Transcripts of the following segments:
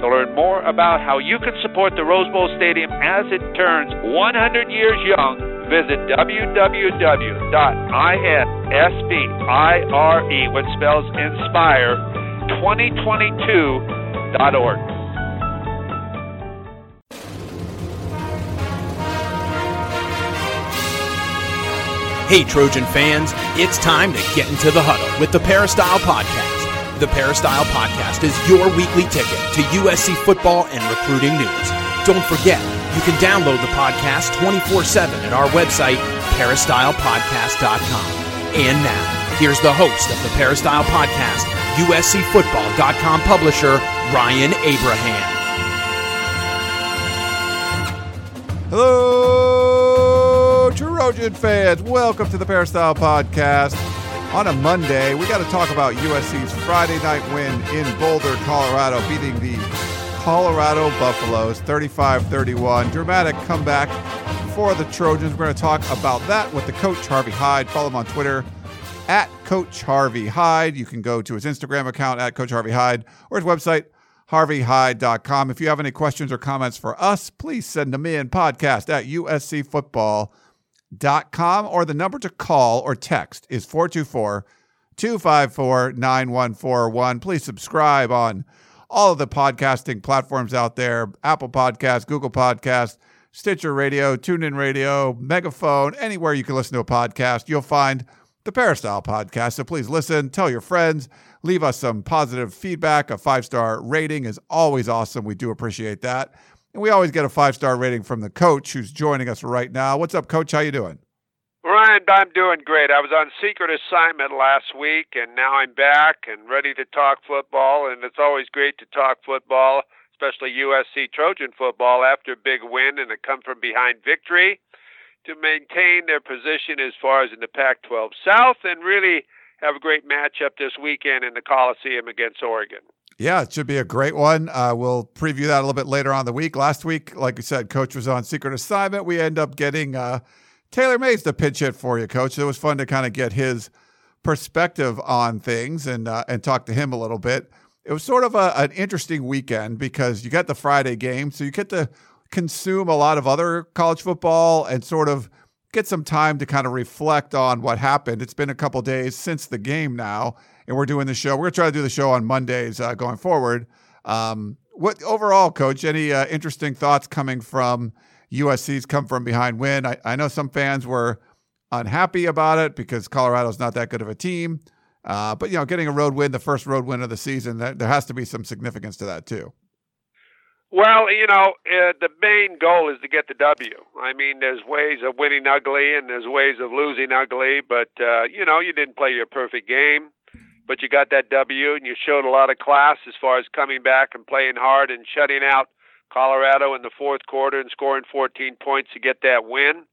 To learn more about how you can support the Rose Bowl Stadium as it turns 100 years young, visit www.inspire, which spells inspire, 2022.org. Hey, Trojan fans, it's time to get into the huddle with the Peristyle Podcast. The Peristyle Podcast is your weekly ticket to USC football and recruiting news. Don't forget, you can download the podcast 24 7 at our website, peristylepodcast.com. And now, here's the host of the Peristyle Podcast, USCFootball.com publisher, Ryan Abraham. Hello, Trojan fans. Welcome to the Peristyle Podcast on a Monday. We got to talk about USC's Friday night win in Boulder, Colorado, beating the Colorado Buffaloes 35 31. Dramatic comeback for the Trojans. We're going to talk about that with the coach, Harvey Hyde. Follow him on Twitter at Coach Harvey Hyde. You can go to his Instagram account at Coach Harvey Hyde or his website, harveyhyde.com. If you have any questions or comments for us, please send them in podcast at uscfootball.com com or the number to call or text is 424 254 9141. Please subscribe on all of the podcasting platforms out there Apple Podcasts, Google Podcasts, Stitcher Radio, TuneIn Radio, Megaphone, anywhere you can listen to a podcast, you'll find the Peristyle Podcast. So please listen, tell your friends, leave us some positive feedback. A five star rating is always awesome. We do appreciate that. And we always get a five star rating from the coach who's joining us right now. What's up, coach? How you doing? Ryan, I'm doing great. I was on secret assignment last week, and now I'm back and ready to talk football. And it's always great to talk football, especially USC Trojan football after a big win and a come from behind victory to maintain their position as far as in the Pac 12 South and really have a great matchup this weekend in the Coliseum against Oregon. Yeah, it should be a great one. Uh, we'll preview that a little bit later on the week. Last week, like you said, Coach was on secret assignment. We end up getting uh, Taylor Mays to pitch hit for you, Coach. It was fun to kind of get his perspective on things and uh, and talk to him a little bit. It was sort of a, an interesting weekend because you got the Friday game, so you get to consume a lot of other college football and sort of get some time to kind of reflect on what happened. It's been a couple days since the game now and we're doing the show. We're going to try to do the show on Mondays uh, going forward. Um, what overall, Coach? Any uh, interesting thoughts coming from USC's come from behind win? I, I, know some fans were unhappy about it because Colorado's not that good of a team. Uh, but you know, getting a road win, the first road win of the season, that, there has to be some significance to that too. Well, you know, uh, the main goal is to get the W. I mean, there's ways of winning ugly and there's ways of losing ugly, but uh, you know, you didn't play your perfect game but you got that W and you showed a lot of class as far as coming back and playing hard and shutting out Colorado in the fourth quarter and scoring 14 points to get that win.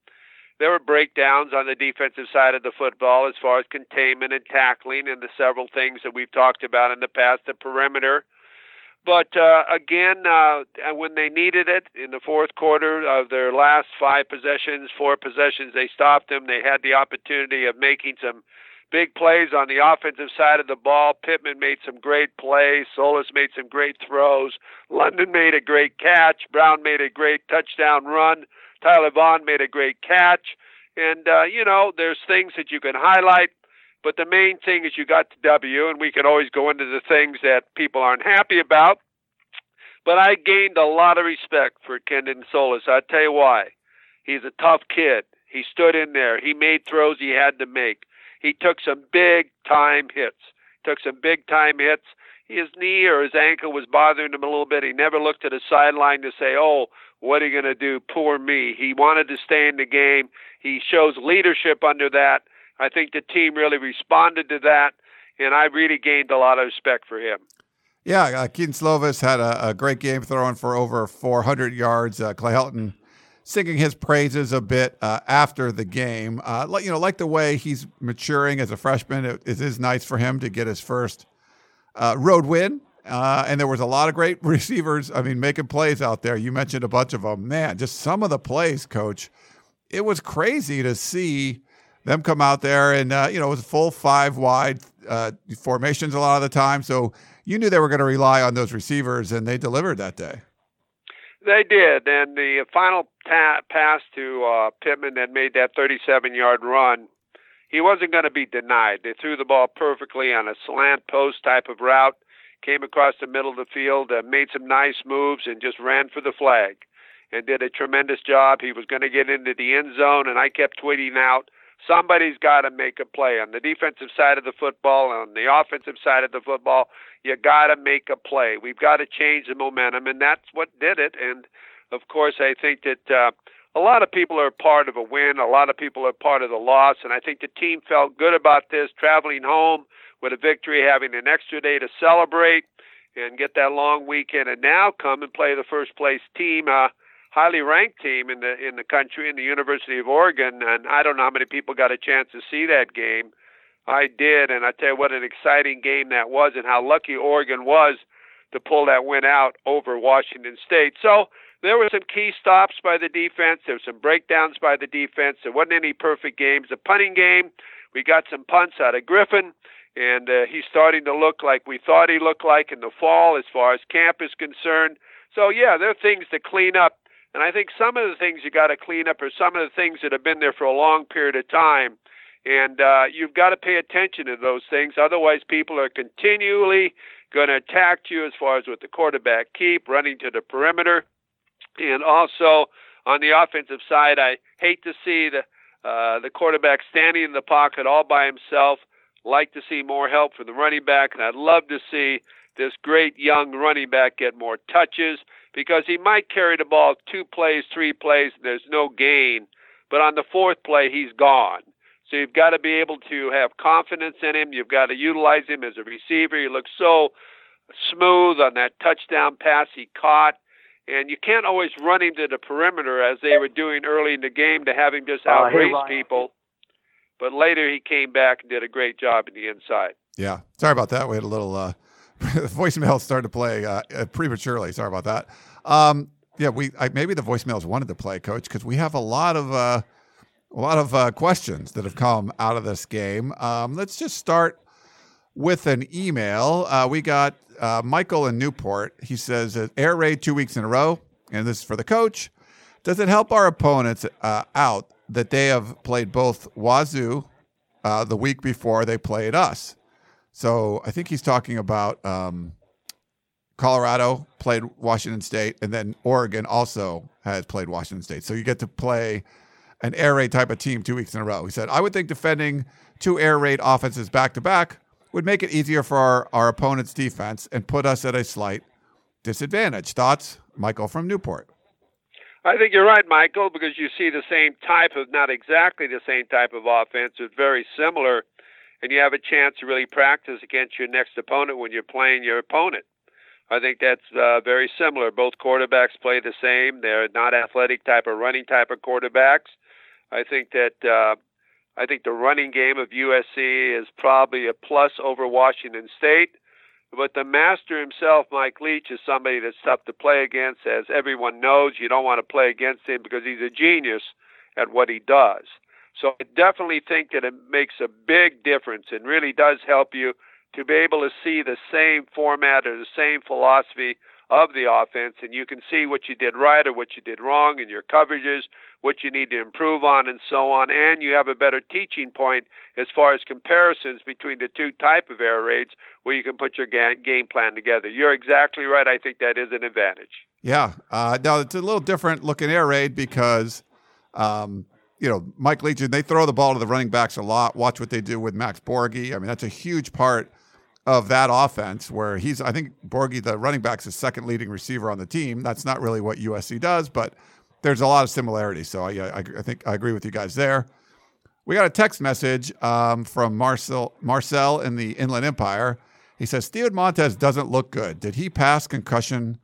There were breakdowns on the defensive side of the football as far as containment and tackling and the several things that we've talked about in the past, the perimeter. But uh, again, uh, when they needed it in the fourth quarter of their last five possessions, four possessions, they stopped them. They had the opportunity of making some big plays on the offensive side of the ball. Pittman made some great plays. Slovis made some great throws. London made a great catch. Brown made a great touchdown run. Tyler Vaughn made a great catch. And, uh, you know, there's things that you can highlight, but the main thing is you got the W, and we can always go into the things that people aren't happy about. But I gained a lot of respect for Kedon Slovis. I'll tell you why. He's a tough kid. He stood in there. He made throws he had to make. He took some big time hits. Took some big time hits. His knee or his ankle was bothering him a little bit. He never looked at the sideline to say, "Oh, what are you going to do? Poor me." He wanted to stay in the game. He shows leadership under that. I think the team really responded to that, and I really gained a lot of respect for him. Yeah, uh, Kedon Slovis had a, a, great game throwing for over 400 yards. Uh, Clay Helton singing his praises a bit uh, after the game. Uh, like you know, like the way he's maturing as a freshman. It, it is nice for him to get his first uh, road win. Uh, and there was a lot of great receivers. I mean, making plays out there. You mentioned a bunch of them. Man, just some of the plays, coach. It was crazy to see them come out there, and uh, you know, it was full five wide uh, formations a lot of the time. So you knew they were going to rely on those receivers, and they delivered that day. They did, and the final ta- pass to uh, Pittman that made that 37-yard run, he wasn't going to be denied. They threw the ball perfectly on a slant post type of route, came across the middle of the field, uh, made some nice moves, and just ran for the flag, and did a tremendous job. He was going to get into the end zone, and I kept tweeting out somebody's got to make a play on the defensive side of the football, on the offensive side of the football. You got to make a play. We've got to change the momentum, and that's what did it. And of course, I think that uh, a lot of people are part of a win. A lot of people are part of the loss, and I think the team felt good about this, traveling home with a victory, having an extra day to celebrate and get that long weekend, and now come and play the first place team. Uh, highly ranked team in the in the country in the University of Oregon and I don't know how many people got a chance to see that game. I did and I tell you what an exciting game that was and how lucky Oregon was to pull that win out over Washington State. So there were some key stops by the defense. There were some breakdowns by the defense. There wasn't any perfect games. The punting game, we got some punts out of Griffin, and uh, he's starting to look like we thought he looked like in the fall as far as camp is concerned. So yeah, there are things to clean up and I think some of the things you got to clean up are some of the things that have been there for a long period of time. And uh, you've got to pay attention to those things. Otherwise, people are continually going to attack you as far as what the quarterback keep, running to the perimeter. And also on the offensive side, I hate to see the uh, the quarterback standing in the pocket all by himself. Like to see more help from the running back, and I'd love to see this great young running back get more touches because he might carry the ball two plays, three plays, and there's no gain. But on the fourth play, he's gone. So you've got to be able to have confidence in him. You've got to utilize him as a receiver. He looks so smooth on that touchdown pass he caught. And you can't always run him to the perimeter as they were doing early in the game to have him just outrace uh, people. But later he came back and did a great job in the inside. Yeah. Sorry about that. We had a little uh, voicemail started to play uh, uh, prematurely. Sorry about that. Um, yeah, we I, maybe the voicemails wanted to play, Coach, because we have a lot of uh, a lot of uh, questions that have come out of this game. Um, let's just start with an email. Uh, we got uh, Michael in Newport. He says, "Air raid two weeks in a row, and this is for the coach. Does it help our opponents out that they have played both Wazoo the week before they played us?" So I think he's talking about um, Colorado played Washington State, and then Oregon also has played Washington State. So you get to play an air raid type of team two weeks in a row. He said, I would think defending two air raid offenses back to back would make it easier for our, our opponent's defense and put us at a slight disadvantage. Thoughts, Michael from Newport? I think you're right, Michael, because you see the same type of, not exactly the same type of offense, but very similar and you have a chance to really practice against your next opponent when you're playing your opponent. I think that's uh, very similar. Both quarterbacks play the same. They're not athletic type of running type of quarterbacks. I think that uh, I think the running game of USC is probably a plus over Washington State. But the master himself, Mike Leach, is somebody that's tough to play against. As everyone knows, you don't want to play against him because he's a genius at what he does. So I definitely think that it makes a big difference and really does help you to be able to see the same format or the same philosophy of the offense, and you can see what you did right or what you did wrong in your coverages, what you need to improve on, and so on. And you have a better teaching point as far as comparisons between the two type of air raids, where you can put your game plan together. You're exactly right. I think that is an advantage. Yeah. Uh, now it's a little different looking air raid because um, you know, Mike Leach, they throw the ball to the running backs a lot. Watch what they do with Max Borghi. I mean, that's a huge part of that offense where he's, I think Borghi, the running back's the second leading receiver on the team. That's not really what USC does, but there's a lot of similarities. So I, I, I think I agree with you guys there. We got a text message um, from Marcel, Marcel in the Inland Empire. He says, Steven Montez doesn't look good. Did he pass concussion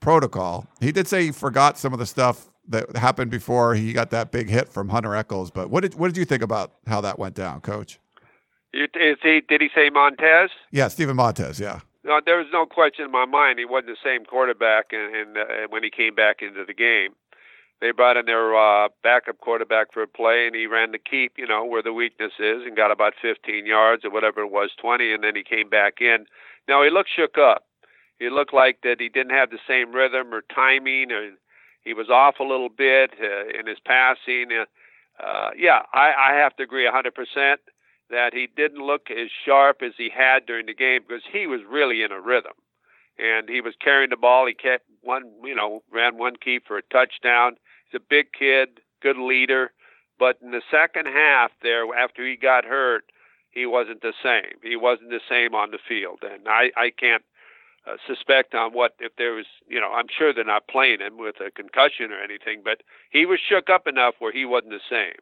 protocol? He did say he forgot some of the stuff that happened before he got that big hit from Hunter Echols. But what did what did you think about how that went down, Coach? Is he, did he say Montez? Yeah, Steven Montez. Yeah. No, there was no question in my mind he wasn't the same quarterback in, in, uh, when he came back into the game. They brought in their uh, backup quarterback for a play, and he ran the keep, you know, where the weakness is, and got about 15 yards or whatever it was, 20, and then he came back in. Now he looked shook up. He looked like that he didn't have the same rhythm or timing, or he was off a little bit uh, in his passing. Uh, uh, yeah, I, I have to agree 100% that he didn't look as sharp as he had during the game because he was really in a rhythm. And he was carrying the ball. He kept one, you know, ran one keep for a touchdown. He's a big kid, good leader. But in the second half, there after he got hurt, he wasn't the same. He wasn't the same on the field, and I I can't uh, suspect on what if there was you know I'm sure they're not playing him with a concussion or anything, but he was shook up enough where he wasn't the same.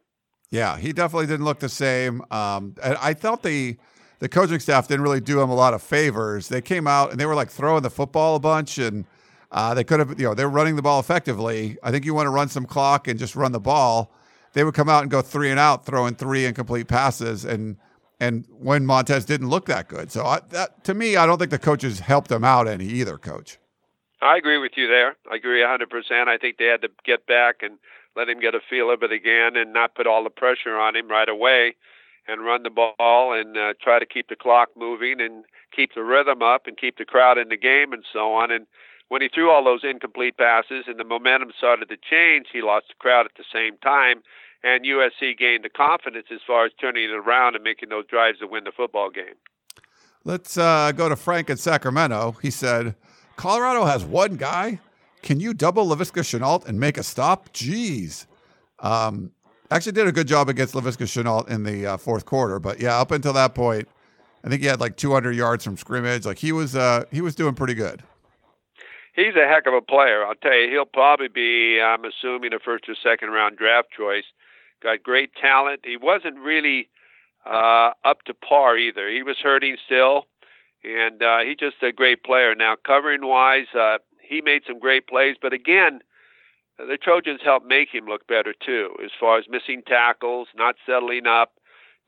Yeah, he definitely didn't look the same. Um, I thought the the coaching staff didn't really do him a lot of favors. They came out and they were like throwing the football a bunch, and uh, they could have, you know, they were running the ball effectively. I think you want to run some clock and just run the ball. They would come out and go three and out, throwing three incomplete passes, and and when Montez didn't look that good. So I, that to me, I don't think the coaches helped him out any either, coach. I agree with you there. I agree 100%. I think they had to get back and let him get a feel of it again and not put all the pressure on him right away and run the ball and uh, try to keep the clock moving and keep the rhythm up and keep the crowd in the game and so on. And when he threw all those incomplete passes and the momentum started to change, he lost the crowd at the same time. And USC gained the confidence as far as turning it around and making those drives to win the football game. Let's uh, go to Frank in Sacramento. He said, Colorado has one guy can you double Laviska Shenault and make a stop? Jeez. Um, actually did a good job against Laviska Shenault in the uh, fourth quarter, but yeah, up until that point, I think he had like 200 yards from scrimmage. Like he was, uh, he was doing pretty good. He's a heck of a player. I'll tell you, he'll probably be, I'm assuming, a first or second round draft choice. Got great talent. He wasn't really uh, up to par either. He was hurting still, and uh, he's just a great player. Now, covering wise, uh, he made some great plays, but again, the Trojans helped make him look better too, as far as missing tackles, not settling up,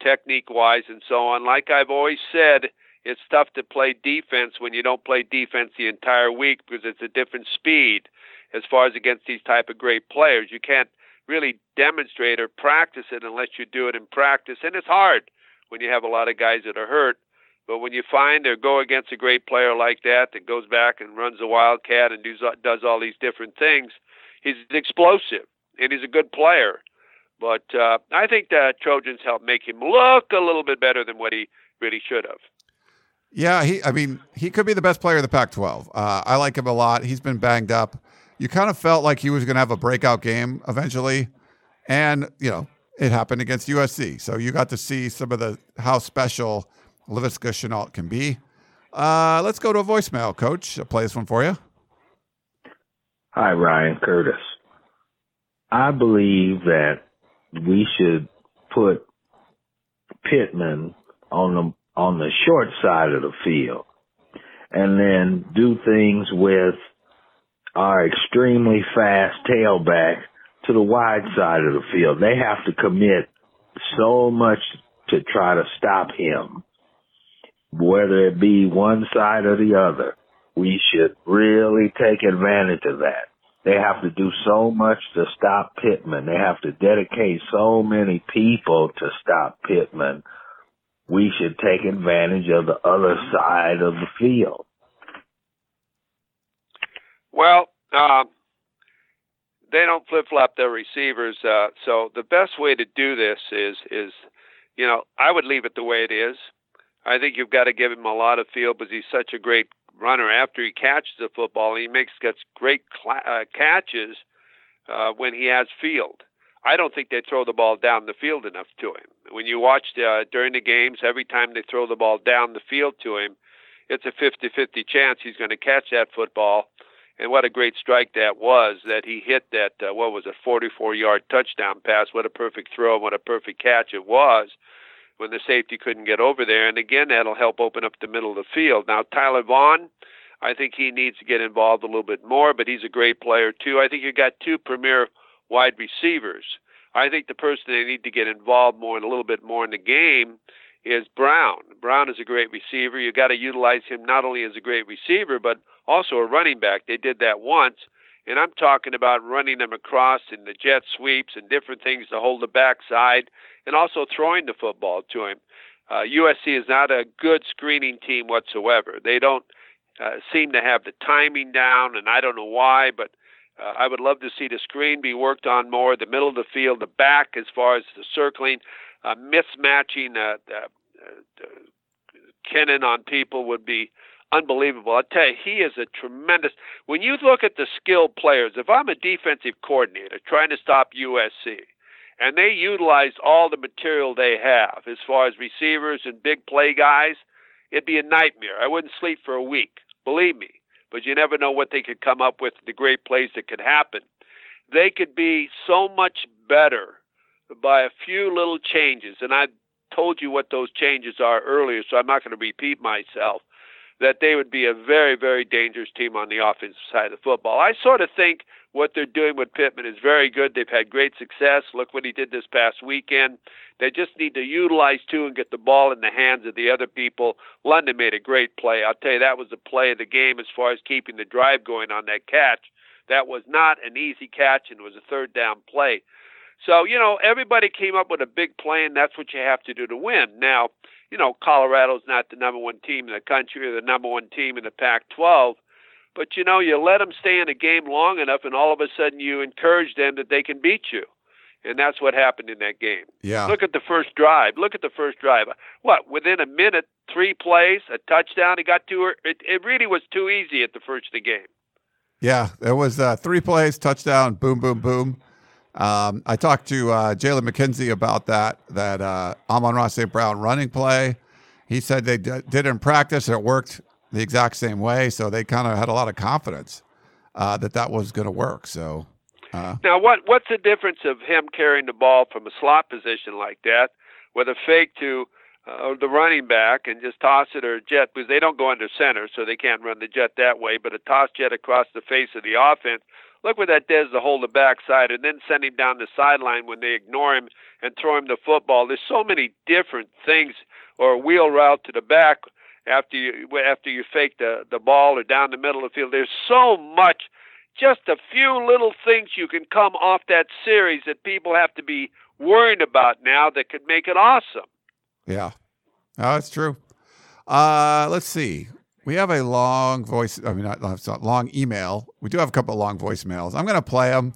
technique wise, and so on. Like I've always said, it's tough to play defense when you don't play defense the entire week because it's a different speed as far as against these type of great players. You can't really demonstrate or practice it unless you do it in practice, and it's hard when you have a lot of guys that are hurt. But when you find or go against a great player like that that goes back and runs a wildcat and does does all these different things, he's explosive and he's a good player. But uh, I think the Trojans helped make him look a little bit better than what he really should have. Yeah, he. I mean, he could be the best player of the Pac-12. Uh, I like him a lot. He's been banged up. You kind of felt like he was going to have a breakout game eventually, and you know it happened against USC. So you got to see some of the how special Laviska Shenault can be. Uh, let's go to a voicemail, Coach. I'll play this one for you. Hi, Ryan Curtis. I believe that we should put Pittman on the on the short side of the field, and then do things with our extremely fast tailback to the wide side of the field. They have to commit so much to try to stop him whether it be one side or the other, we should really take advantage of that. They have to do so much to stop Pittman. They have to dedicate so many people to stop Pittman. We should take advantage of the other side of the field. Well, uh, they don't flip flop their receivers. Uh, so the best way to do this is is you know I would leave it the way it is. I think you've got to give him a lot of field because he's such a great runner. After he catches the football, he makes gets great cl- uh, catches uh, when he has field. I don't think they throw the ball down the field enough to him. When you watch uh, during the games, every time they throw the ball down the field to him, it's a 50-50 chance he's going to catch that football. And what a great strike that was that he hit that uh, what was a 44-yard touchdown pass. What a perfect throw! What a perfect catch it was when the safety couldn't get over there. And again, that'll help open up the middle of the field. Now, Tyler Vaughn, I think he needs to get involved a little bit more, but he's a great player too. I think you got two premier wide receivers. I think the person they need to get involved more and a little bit more in the game is Brown. Brown is a great receiver. You got to utilize him not only as a great receiver but also a running back. They did that once, and I'm talking about running them across in the jet sweeps and different things to hold the backside, and also throwing the football to him. Uh, USC is not a good screening team whatsoever. They don't uh, seem to have the timing down, and I don't know why, but uh, I would love to see the screen be worked on more, the middle of the field, the back as far as the circling, uh, mismatching uh, uh, uh, Kenan on people would be unbelievable. I tell you, he is a tremendous. When you look at the skilled players, if I'm a defensive coordinator trying to stop USC, and they utilize all the material they have as far as receivers and big play guys, it'd be a nightmare. I wouldn't sleep for a week, believe me. But you never know what they could come up with, the great plays that could happen. They could be so much better by a few little changes, and I told you what those changes are earlier, so I'm not going to repeat myself. That they would be a very, very dangerous team on the offensive side of the football. I sort of think what they're doing with Pittman is very good. They've had great success. Look what he did this past weekend. They just need to utilize two and get the ball in the hands of the other people. London made a great play. I'll tell you that was the play of the game as far as keeping the drive going on that catch. That was not an easy catch and it was a third down play. So, you know, everybody came up with a big plan. That's what you have to do to win. Now, you know, Colorado's not the number one team in the country or the number one team in the Pac 12. But, you know, you let them stay in a game long enough, and all of a sudden you encourage them that they can beat you. And that's what happened in that game. Yeah. Look at the first drive. Look at the first drive. What, within a minute, three plays, a touchdown, he got her. It, it really was too easy at the first of the game. Yeah, it was uh, three plays, touchdown, boom, boom, boom. Um, I talked to uh, Jalen McKenzie about that that uh, Amon-Ra St. Brown running play. He said they d- did in practice and it worked the exact same way, so they kind of had a lot of confidence uh, that that was going to work. So uh, now, what what's the difference of him carrying the ball from a slot position like that with a fake to uh, the running back and just toss it or jet because they don't go under center, so they can't run the jet that way. But a toss jet across the face of the offense Look what that does to hold the backside and then send him down the sideline when they ignore him and throw him the football. There's so many different things, or a wheel route to the back after you after you fake the the ball or down the middle of the field. There's so much, just a few little things you can come off that series that people have to be worrying about now that could make it awesome. Yeah, no, that's true. Uh, let's see. We have a long voice. I mean, not, not long email. We do have a couple of long voicemails. I'm going to play them,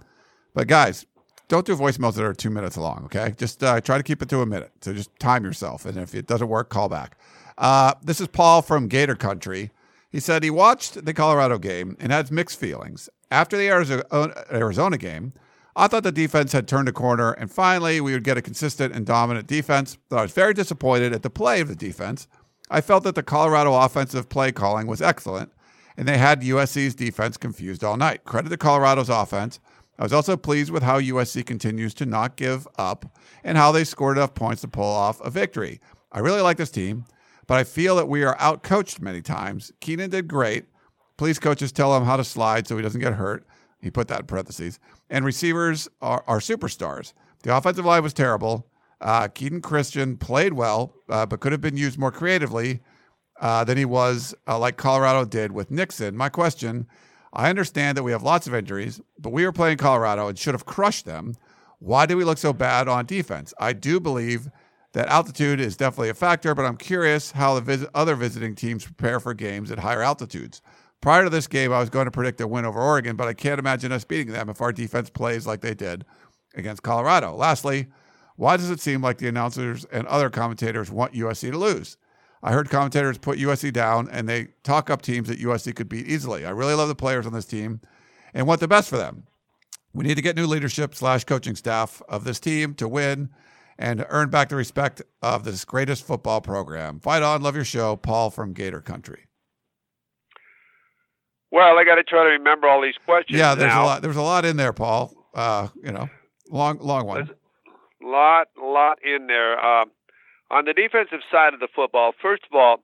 but guys, don't do voicemails that are two minutes long. Okay, just uh, try to keep it to a minute. So just time yourself, and if it doesn't work, call back. Uh, this is Paul from Gator Country. He said he watched the Colorado game and had mixed feelings. After the Arizona game, I thought the defense had turned a corner, and finally we would get a consistent and dominant defense. But I was very disappointed at the play of the defense. I felt that the Colorado offensive play calling was excellent, and they had USC's defense confused all night. Credit to Colorado's offense. I was also pleased with how USC continues to not give up and how they scored enough points to pull off a victory. I really like this team, but I feel that we are outcoached many times. Keenan did great. Please, coaches, tell him how to slide so he doesn't get hurt. He put that in parentheses. And receivers are, are superstars. The offensive line was terrible. Uh, Kenan Christon played well, uh, but could have been used more creatively uh, than he was, uh, like Colorado did with Nixon. My question I understand that we have lots of injuries, but we were playing Colorado and should have crushed them. Why do we look so bad on defense? I do believe that altitude is definitely a factor, but I'm curious how the visit, other visiting teams prepare for games at higher altitudes. Prior to this game, I was going to predict a win over Oregon, but I can't imagine us beating them if our defense plays like they did against Colorado. Lastly, why does it seem like the announcers and other commentators want USC to lose? I heard commentators put USC down and they talk up teams that USC could beat easily. I really love the players on this team and want the best for them. We need to get new leadership slash coaching staff of this team to win and earn back the respect of this greatest football program. Fight on, love your show, Paul from Gator Country. Well, I got to try to remember all these questions. Yeah, there's now. a lot. There's a lot in there, Paul. Uh, you know, long, long one. Let's, lot, lot in there. Uh, on the defensive side of the football, first of all,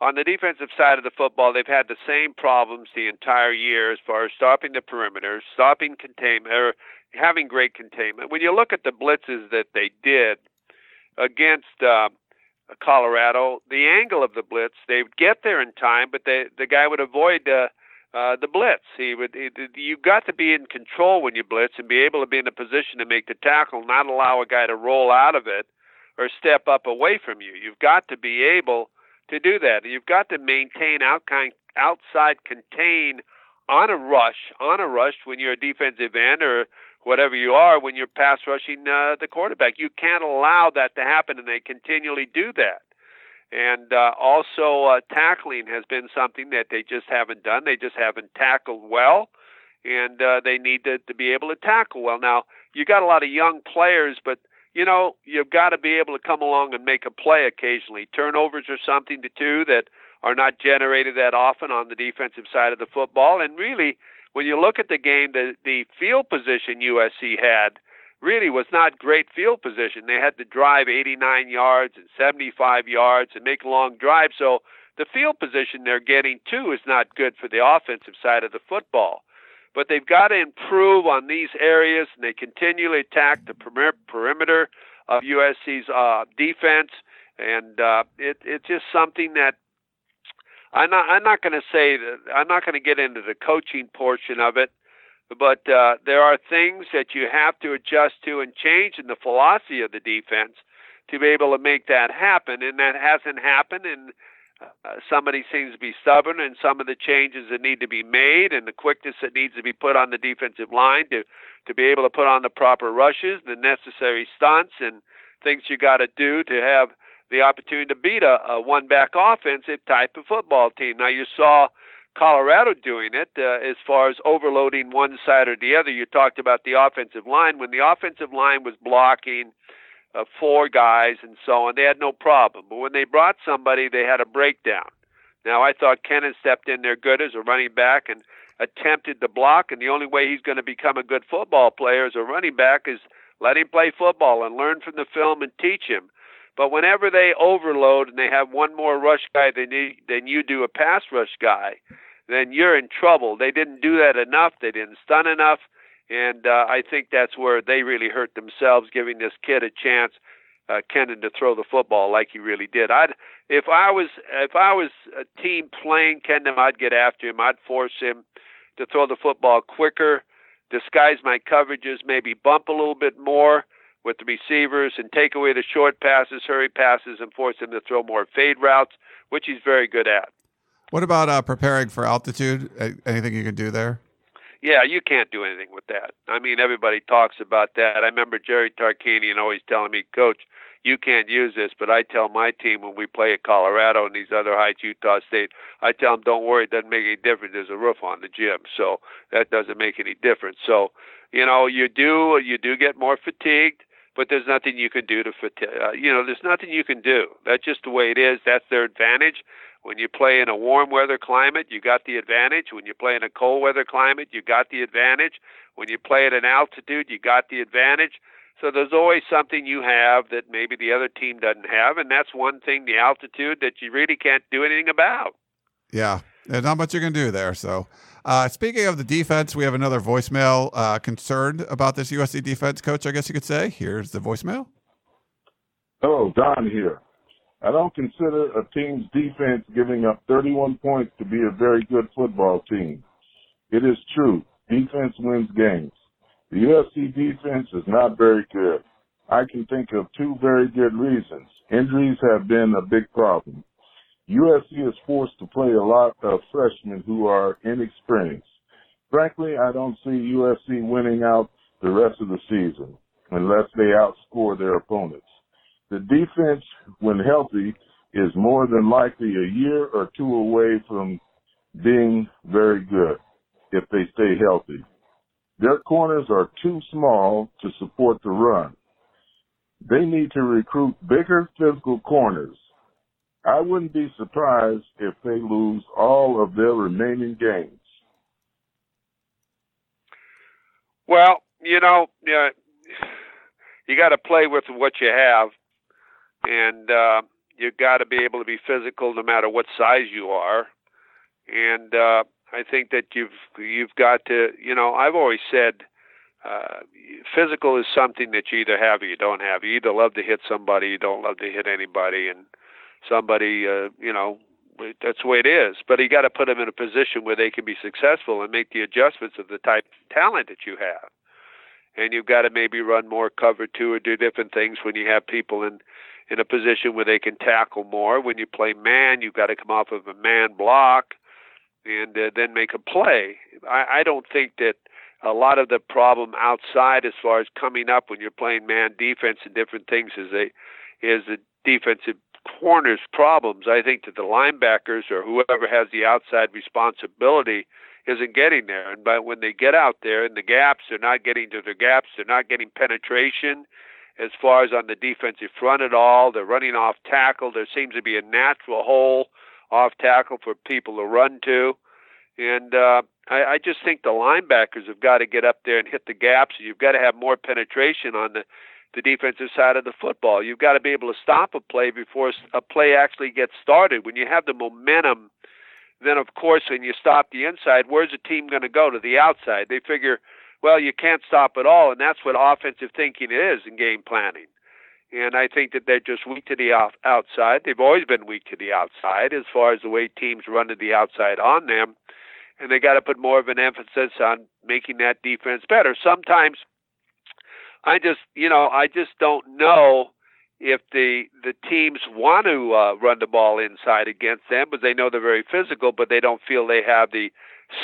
on the defensive side of the football, they've had the same problems the entire year as far as stopping the perimeter, stopping containment, or having great containment. When you look at the blitzes that they did against uh, Colorado, the angle of the blitz, they would get there in time, but they, the guy would avoid uh, uh, the blitz. He would. He, you got to be in control when you blitz and be able to be in a position to make the tackle, not allow a guy to roll out of it or step up away from you. You've got to be able to do that. You've got to maintain outside outside contain on a rush, on a rush when you're a defensive end or whatever you are when you're pass rushing uh, the quarterback. You can't allow that to happen, and they continually do that. And uh, also, uh, tackling has been something that they just haven't done. They just haven't tackled well, and uh, they need to, to be able to tackle well. Now, you got a lot of young players, but you know you've got to be able to come along and make a play occasionally. Turnovers are something to do that are not generated that often on the defensive side of the football, and really when you look at the game, the the field position USC had really was not great field position. They had to drive 89 yards and 75 yards and make long drives. So the field position they're getting too is not good for the offensive side of the football. But they've got to improve on these areas, and they continually attack the perimeter of USC's uh, defense, and uh, it, it's just something that I'm not I'm not going to say that I'm not going to get into the coaching portion of it, but uh, there are things that you have to adjust to and change in the philosophy of the defense to be able to make that happen, and that hasn't happened. And uh, somebody seems to be stubborn, and some of the changes that need to be made, and the quickness that needs to be put on the defensive line to to be able to put on the proper rushes, the necessary stunts, and things you got to do to have the opportunity to beat a, a one back offensive type of football team. Now, you saw Colorado doing it uh, as far as overloading one side or the other. You talked about the offensive line. When the offensive line was blocking uh, four guys and so on, they had no problem. But when they brought somebody, they had a breakdown. Now, I thought Kenan stepped in there good as a running back and attempted to block, and the only way he's going to become a good football player as a running back is let him play football and learn from the film and teach him. But whenever they overload and they have one more rush guy than you, than you do a pass rush guy, then you're in trouble. They didn't do that enough. They didn't stun enough, and uh, I think that's where they really hurt themselves, giving this kid a chance, uh, Kennan, to throw the football like he really did. I'd if I was if I was a team playing Kennan, I'd get after him. I'd force him to throw the football quicker, disguise my coverages, maybe bump a little bit more with the receivers and take away the short passes, hurry passes, and force him to throw more fade routes, which he's very good at. What about uh, preparing for altitude? Anything you can do there? Yeah, you can't do anything with that. I mean, everybody talks about that. I remember Jerry Tarkanian always telling me, Coach, you can't use this, but I tell my team when we play at Colorado and these other heights, Utah State, I tell them, don't worry, it doesn't make any difference. There's a roof on the gym, so that doesn't make any difference. So, you know, you do you do get more fatigued but there's nothing you can do to uh, you know there's nothing you can do. That's just the way it is. That's their advantage. When you play in a warm weather climate you got the advantage. When you play in a cold weather climate you got the advantage. When you play at an altitude you got the advantage. So there's always something you have that maybe the other team doesn't have and that's one thing the altitude that you really can't do anything about. Yeah there's not much you can do there so uh, speaking of the defense, we have another voicemail uh, concerned about this USC defense, coach. I guess you could say. Here's the voicemail. Hello, Don here. I don't consider a team's defense giving up 31 points to be a very good football team. It is true. Defense wins games. The USC defense is not very good. I can think of two very good reasons. Injuries have been a big problem. USC is forced to play a lot of freshmen who are inexperienced. Frankly, I don't see USC winning out the rest of the season unless they outscore their opponents. The defense, when healthy, is more than likely a year or two away from being very good if they stay healthy. Their corners are too small to support the run. They need to recruit bigger physical corners I wouldn't be surprised if they lose all of their remaining games. Well, you know, you got to play with what you have, and uh, you've got to be able to be physical no matter what size you are, and uh, I think that you've you've got to. You know, I've always said. Uh, physical is something that you either have or you don't have. You either love to hit somebody, you don't love to hit anybody, and somebody, uh, you know, that's the way it is. But you got to put them in a position where they can be successful and make the adjustments of the type of talent that you have. And you've got to maybe run more cover two or do different things when you have people in in a position where they can tackle more. When you play man, you've got to come off of a man block and uh, then make a play. I, I don't think that a lot of the problem outside, as far as coming up when you're playing man defense and different things, is a is the defensive corners problems. I think that the linebackers or whoever has the outside responsibility isn't getting there. And but when they get out there in the gaps, they're not getting to the gaps. They're not getting penetration as far as on the defensive front at all. They're running off tackle. There seems to be a natural hole off tackle for people to run to. And uh, I, I just think the linebackers have got to get up there and hit the gaps. You've got to have more penetration on the the defensive side of the football. You've got to be able to stop a play before a play actually gets started. When you have the momentum, then of course when you stop the inside, where's the team going to go? To the outside. They figure, well, you can't stop at all, and that's what offensive thinking is in game planning. And I think that they're just weak to the off- outside. They've always been weak to the outside as far as the way teams run to the outside on them. And they got to put more of an emphasis on making that defense better. Sometimes I just, you know, I just don't know if the the teams want to uh, run the ball inside against them, but they know they're very physical, but they don't feel they have the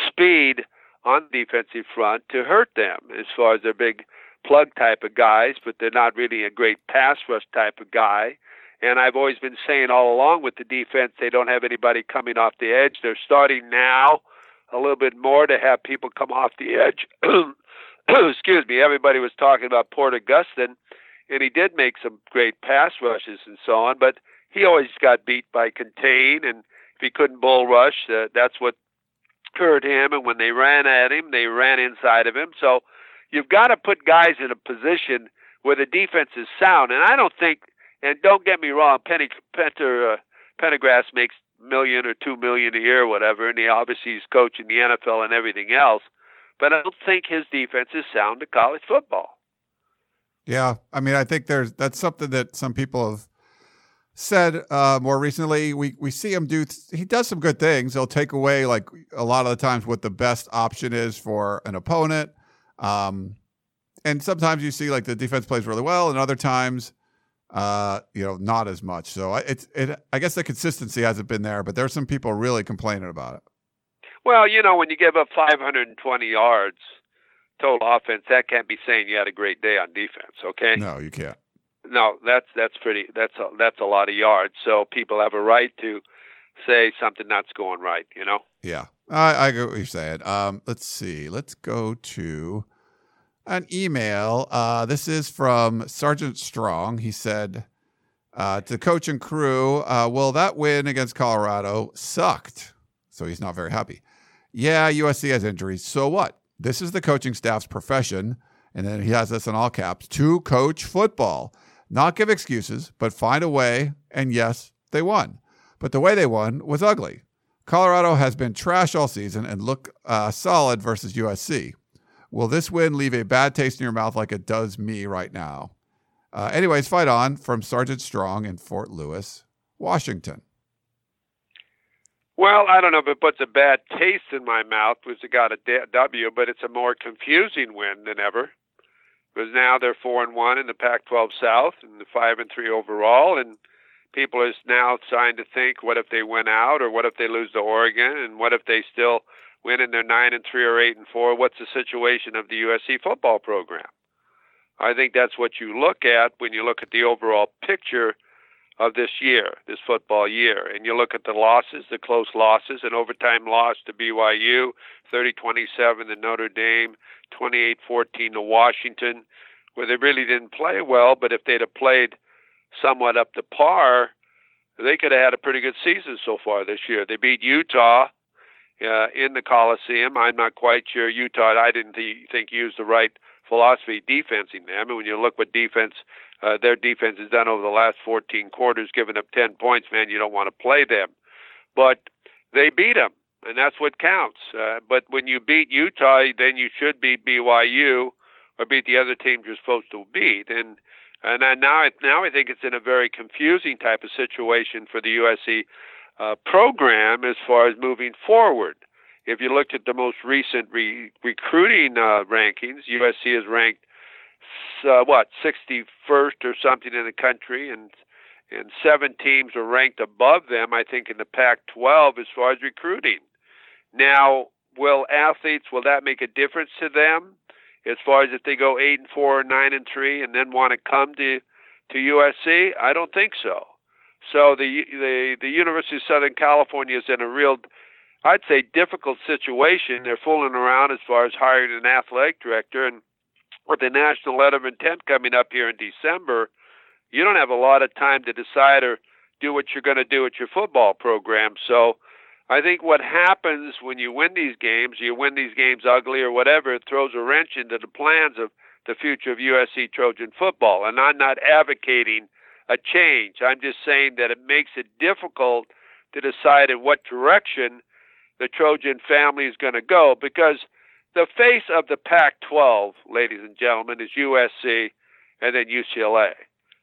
speed on the defensive front to hurt them as far as their big plug type of guys, but they're not really a great pass rush type of guy. And I've always been saying all along with the defense, they don't have anybody coming off the edge. They're starting now a little bit more to have people come off the edge excuse me, everybody was talking about Porter Gustin, and he did make some great pass rushes and so on, but he always got beat by contain, and if he couldn't bull rush, uh, that's what hurt him. And when they ran at him, they ran inside of him. So you've got to put guys in a position where the defense is sound. And I don't think, and don't get me wrong, Penny Penter, uh, makes million or two million a year or whatever, and he obviously is coaching the NFL and everything else but I don't think his defense is sound to college football. Yeah, I mean, I think there's that's something that some people have said uh, more recently. We we see him do. He does some good things. He'll take away like a lot of the times what the best option is for an opponent. Um, and sometimes you see like the defense plays really well, and other times, uh, you know, not as much. So it's it. I guess the consistency hasn't been there, but there's some people really complaining about it. Well, you know, when you give up 520 yards total offense, that can't be saying you had a great day on defense. Okay. No, you can't. No, that's that's pretty. That's a that's a lot of yards. So people have a right to say something that's going right. You know. Yeah, I, I get what you're saying. Um, let's see. Let's go to an email. Uh, this is from Sergeant Strong. He said uh, to coach and crew, uh, "Well, that win against Colorado sucked." So he's not very happy yeah, USC has injuries. So what? This is the coaching staff's profession. And then he has this in all caps to coach football, not give excuses, but find a way. And yes, they won. But the way they won was ugly. Colorado has been trash all season and look uh, solid versus USC. Will this win leave a bad taste in your mouth like it does me right now? Uh, anyways, fight on from Sergeant Strong in Fort Lewis, Washington. Well, I don't know if it puts a bad taste in my mouth because it got a W, but it's a more confusing win than ever. Because now they're four and one in the Pac-12 South and the five and three overall, and people are now starting to think, what if they win out, or what if they lose to Oregon, and what if they still win and they're nine and three or eight and four? What's the situation of the USC football program? I think that's what you look at when you look at the overall picture of this year, this football year. And you look at the losses, the close losses, an overtime loss to BYU, 30-27 to Notre Dame, 28-14 to Washington, where they really didn't play well, but if they'd have played somewhat up to par, they could have had a pretty good season so far this year. They beat Utah uh, in the Coliseum. I'm not quite sure Utah. I didn't th- think used the right philosophy defensing them. And when you look what defense, uh, their defense has done over the last 14 quarters, giving up 10 points, man, you don't want to play them. But they beat them, and that's what counts. Uh, but when you beat Utah, then you should beat BYU or beat the other teams you're supposed to beat. And and now I, now I think it's in a very confusing type of situation for the USC uh, program as far as moving forward. If you looked at the most recent re- recruiting uh, rankings, USC is ranked uh, what 61st or something in the country, and and seven teams are ranked above them. I think in the Pac-12 as far as recruiting. Now, will athletes will that make a difference to them as far as if they go eight and four, or nine and three, and then want to come to to USC? I don't think so. So the the the University of Southern California is in a real I'd say difficult situation. They're fooling around as far as hiring an athletic director, and with the national letter of intent coming up here in December, you don't have a lot of time to decide or do what you're going to do with your football program. So I think what happens when you win these games, you win these games ugly or whatever, it throws a wrench into the plans of the future of USC Trojan football. And I'm not advocating a change. I'm just saying that it makes it difficult to decide in what direction the Trojan family is going to go because the face of the Pac 12, ladies and gentlemen, is USC and then UCLA.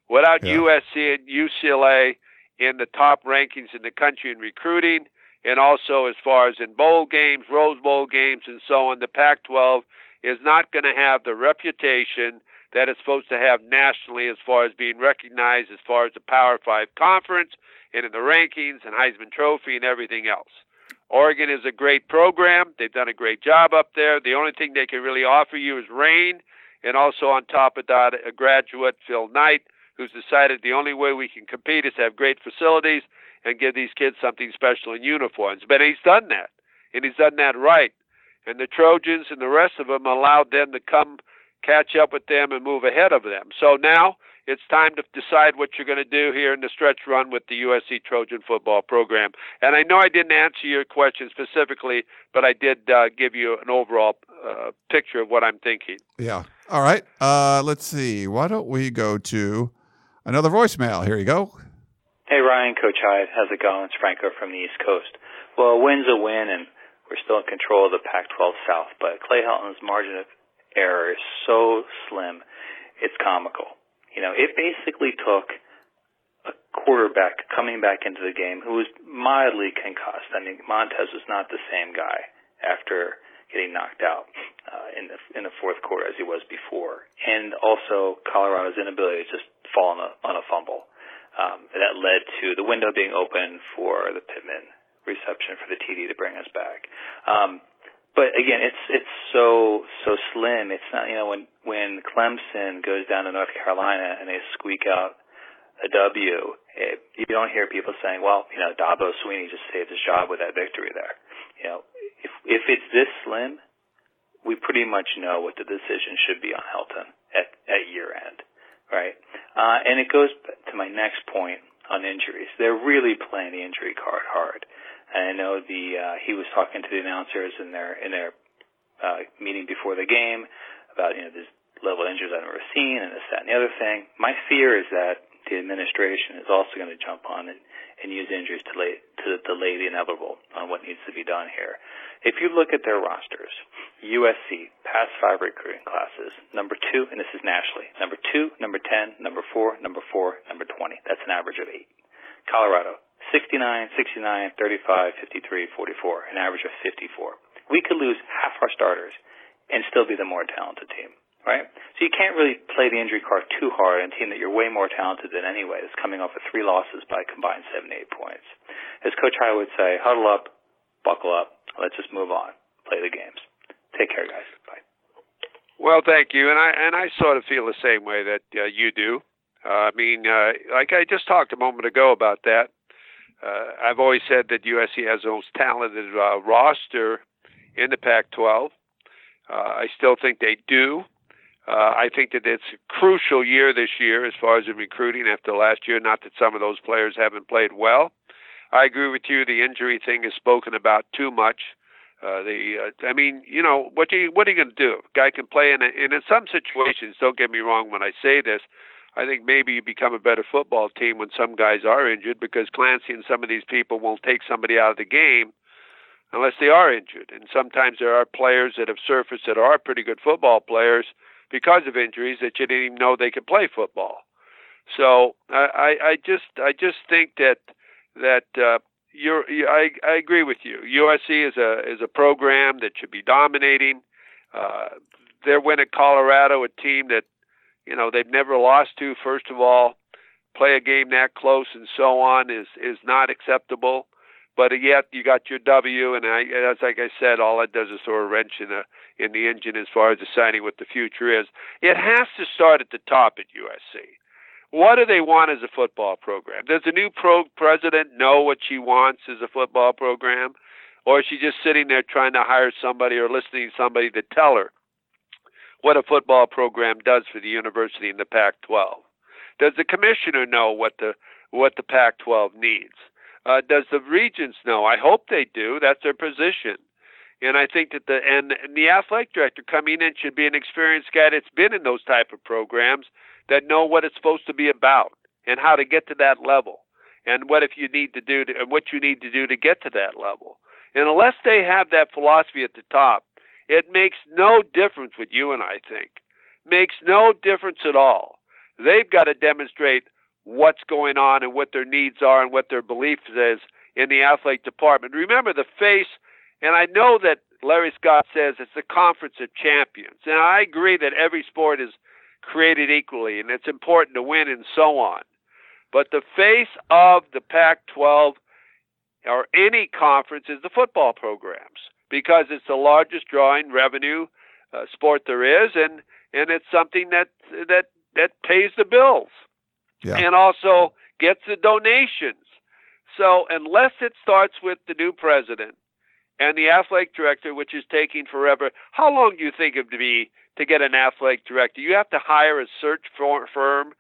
Without yeah. USC and UCLA in the top rankings in the country in recruiting, and also as far as in bowl games, Rose Bowl games, and so on, the Pac 12 is not going to have the reputation that it's supposed to have nationally as far as being recognized as far as the Power Five conference and in the rankings and Heisman Trophy and everything else. Oregon is a great program. They've done a great job up there. The only thing they can really offer you is rain, and also on top of that, a graduate, Phil Knight, who's decided the only way we can compete is to have great facilities and give these kids something special in uniforms. But he's done that, and he's done that right. And the Trojans and the rest of them allowed them to come catch up with them and move ahead of them. So now it's time to decide what you're going to do here in the stretch run with the USC Trojan football program. And I know I didn't answer your question specifically, but I did uh, give you an overall uh, picture of what I'm thinking. Yeah. All right. Uh, let's see. Why don't we go to another voicemail? Here you go. Hey, Ryan, Coach Hyde. How's it going? It's Franco from the East Coast. Well, a win's a win, and we're still in control of the Pac 12 South, but Clay Helton's margin of error is so slim, it's comical. You know, it basically took a quarterback coming back into the game who was mildly concussed. I mean, Montez was not the same guy after getting knocked out uh, in the in the fourth quarter as he was before, and also Colorado's inability to just fall on a on a fumble. Um, that led to the window being open for the Pittman reception for the TD to bring us back. Um, but again, it's it's so so slim. It's not you know when when Clemson goes down to North Carolina and they squeak out a W, it, you don't hear people saying, "Well, you know, Dabo Swinney just saved his job with that victory there." You know, if if it's this slim, we pretty much know what the decision should be on Helton at at year end, right? Uh, and it goes to my next point on injuries. They're really playing the injury card hard. And I know the uh, he was talking to the announcers in their in their uh, meeting before the game about you know this level of injuries I've never seen and this that and the other thing. My fear is that the administration is also going to jump on and, and use injuries to, lay, to delay the inevitable on what needs to be done here. If you look at their rosters, USC, past five recruiting classes, number two, and this is nationally, number two, number 10, number four, number four, number 20. That's an average of eight. Colorado, 69, 69, 35, 53, 44, an average of 54. We could lose half our starters and still be the more talented team, right? So you can't really play the injury card too hard on a team that you're way more talented than anyway that's coming off of three losses by combined 78 points. As Coach Hyde would say, huddle up, buckle up, let's just move on, play the games. Take care, guys. Bye. Well, thank you, and I and I sort of feel the same way that uh, you do. Uh, I mean, uh, like I just talked a moment ago about that. Uh, I've always said that USC has the most talented uh, roster in the Pac-12. Uh, I still think they do. Uh, I think that it's a crucial year this year as far as recruiting after last year. Not that some of those players haven't played well. I agree with you. The injury thing is spoken about too much Uh, the uh, I mean, you know, what you what are you going to do? Guy can play, and and in some situations, don't get me wrong when I say this, I think maybe you become a better football team when some guys are injured because Clancy and some of these people won't take somebody out of the game unless they are injured. And sometimes there are players that have surfaced that are pretty good football players because of injuries that you didn't even know they could play football. So I, I just I just think that that uh, you're I, I agree with you. USC is a is a program that should be dominating. Uh, their win at Colorado, a team that you know they've never lost to. First of all, play a game that close and so on is is not acceptable. But yet you got your W, and I, as like I said, all it does is throw a wrench in the in the engine as far as deciding what the future is. It has to start at the top at USC. What do they want as a football program? Does the new pro president know what she wants as a football program? Or is she just sitting there trying to hire somebody or listening to somebody to tell her what a football program does for the university in the Pac 12? Does the commissioner know what the what the Pac 12 needs? Uh, does the regents know? I hope they do. That's their position. And I think that the and, and the athletic director coming in should be an experienced guy that's been in those type of programs that know what it's supposed to be about and how to get to that level and what if you need to do to, and what you need to do to get to that level. And unless they have that philosophy at the top, it makes no difference with you and I think. Makes no difference at all. They've got to demonstrate what's going on and what their needs are and what their beliefs is in the athletic department. Remember the face, and I know that Larry Scott says it's the conference of champions. And I agree that every sport is created equally, and it's important to win and so on. But the face of the Pac 12 or any conference is the football programs because it's the largest drawing revenue uh, sport there is, and, and it's something that, that, that pays the bills yeah. and also gets the donations. So, unless it starts with the new president and the athletic director, which is taking forever, how long do you think it would be to get an athletic director. You have to hire a search firm.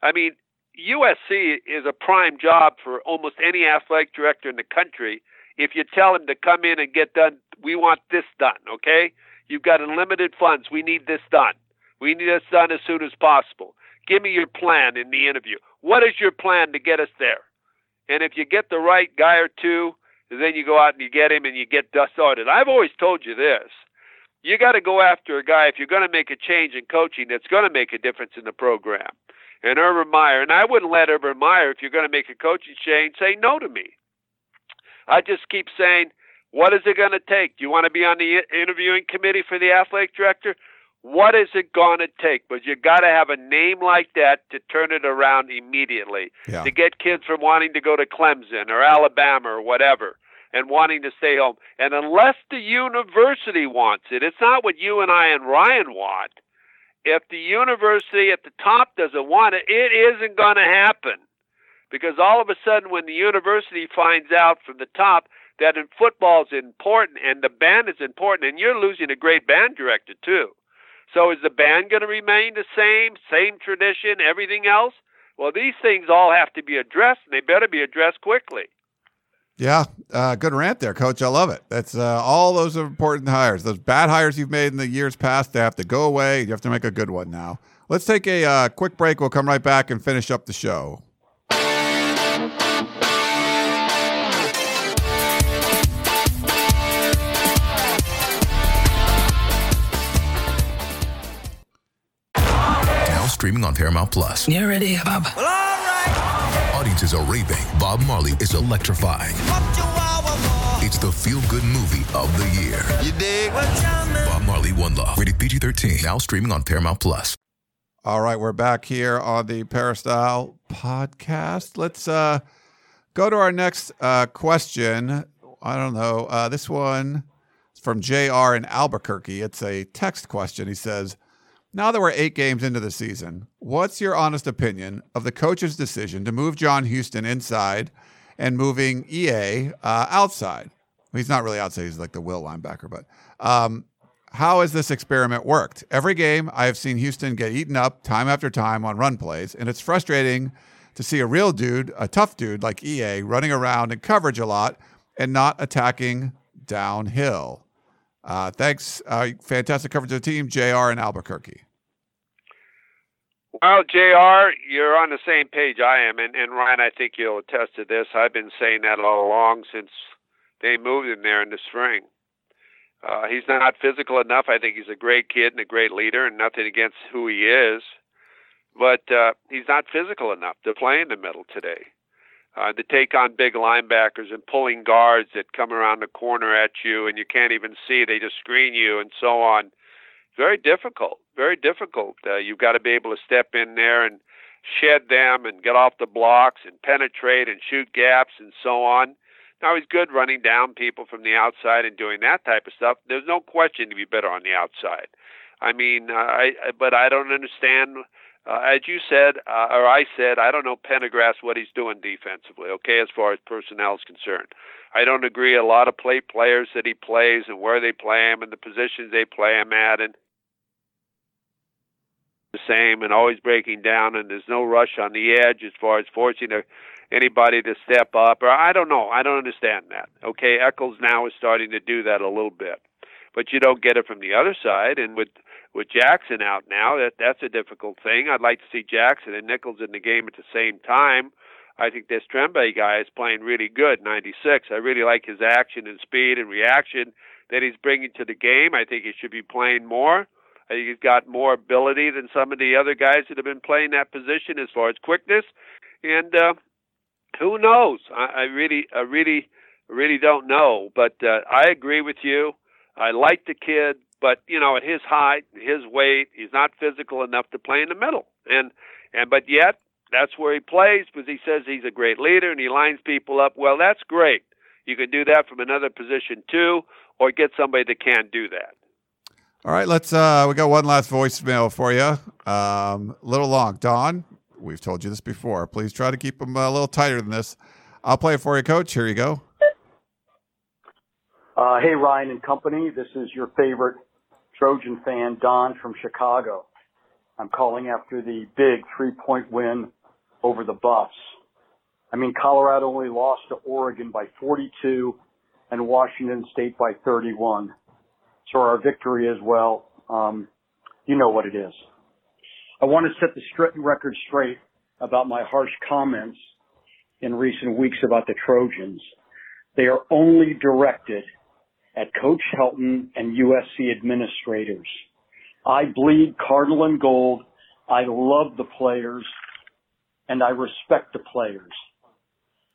I mean, USC is a prime job for almost any athletic director in the country. If you tell him to come in and get done, we want this done, okay? You've got unlimited funds. We need this done. We need this done as soon as possible. Give me your plan in the interview. What is your plan to get us there? And if you get the right guy or two, then you go out and you get him and you get dust started. I've always told you this you got to go after a guy if you're going to make a change in coaching that's going to make a difference in the program. And Urban Meyer, and I wouldn't let Urban Meyer, if you're going to make a coaching change, say no to me. I just keep saying, what is it going to take? Do you want to be on the interviewing committee for the athletic director? What is it going to take? But you got to have a name like that to turn it around immediately. Yeah. To get kids from wanting to go to Clemson or Alabama or whatever and wanting to stay home. And unless the university wants it, it's not what you and I and Ryan want. If the university at the top doesn't want it, it isn't going to happen. Because all of a sudden, when the university finds out from the top that in football is important and the band is important, and you're losing a great band director too. So is the band going to remain the same, same tradition, everything else? Well, these things all have to be addressed, and they better be addressed quickly. Yeah, uh, good rant there, Coach. I love it. That's uh, all those important hires. Those bad hires you've made in the years past, they have to go away. You have to make a good one now. Let's take a uh, quick break. We'll come right back and finish up the show. Streaming on Paramount Plus. You ready, Bob? Audiences are raving. Bob Marley is electrifying. It's the feel good movie of the year. You dig? Bob Marley One Love. Rated PG 13. Now streaming on Paramount Plus. All right, we're back here on the Peristyle podcast. Let's uh, go to our next uh, question. I don't know. Uh, this one is from JR in Albuquerque. It's a text question. He says, Now that we're eight games into the season, what's your honest opinion of the coach's decision to move John Houston inside and moving EA uh, outside? He's not really outside, he's like the will linebacker, but um, how has this experiment worked? Every game, I have seen Houston get eaten up time after time on run plays, and it's frustrating to see a real dude, a tough dude like EA, running around in coverage a lot and not attacking downhill. Uh, thanks. Uh, fantastic coverage of the team, JR in Albuquerque. Well, JR, you're on the same page I am. And, and Ryan, I think you'll attest to this. I've been saying that all along since they moved him there in the spring. Uh, he's not physical enough. I think he's a great kid and a great leader, and nothing against who he is. But uh, he's not physical enough to play in the middle today. Uh, to take on big linebackers and pulling guards that come around the corner at you and you can't even see, they just screen you and so on very difficult, very difficult. Uh, you've got to be able to step in there and shed them and get off the blocks and penetrate and shoot gaps and so on. Now he's good running down people from the outside and doing that type of stuff. There's no question to be better on the outside. I mean, uh, I but I don't understand. Uh, as you said, uh, or I said, I don't know Pendergast what he's doing defensively. Okay, as far as personnel is concerned, I don't agree a lot of play players that he plays and where they play him and the positions they play him at, and the same and always breaking down, and there's no rush on the edge as far as forcing anybody to step up. Or I don't know. I don't understand that. Okay, Eccles now is starting to do that a little bit, but you don't get it from the other side. And with with Jackson out now, that that's a difficult thing. I'd like to see Jackson and Nichols in the game at the same time. I think this Tremble guy is playing really good, 96. I really like his action and speed and reaction that he's bringing to the game. I think he should be playing more. He's got more ability than some of the other guys that have been playing that position as far as quickness. And uh, who knows? I, I really, I really, really don't know. But uh, I agree with you. I like the kid, but you know, at his height, his weight, he's not physical enough to play in the middle. And and but yet, that's where he plays because he says he's a great leader and he lines people up. Well, that's great. You can do that from another position too, or get somebody that can do that. All right, let's. Uh, we got one last voicemail for you. Um, a little long. Don, we've told you this before. Please try to keep them a little tighter than this. I'll play it for you, Coach. Here you go. Uh, hey, Ryan and company. This is your favorite Trojan fan, Don from Chicago. I'm calling after the big three-point win over the Buffs. I mean, Colorado only lost to Oregon by 42 and Washington State by 31 so our victory as well. Um, you know what it is. I want to set the record straight about my harsh comments in recent weeks about the Trojans. They are only directed at Coach Helton and USC administrators. I bleed cardinal and gold. I love the players and I respect the players.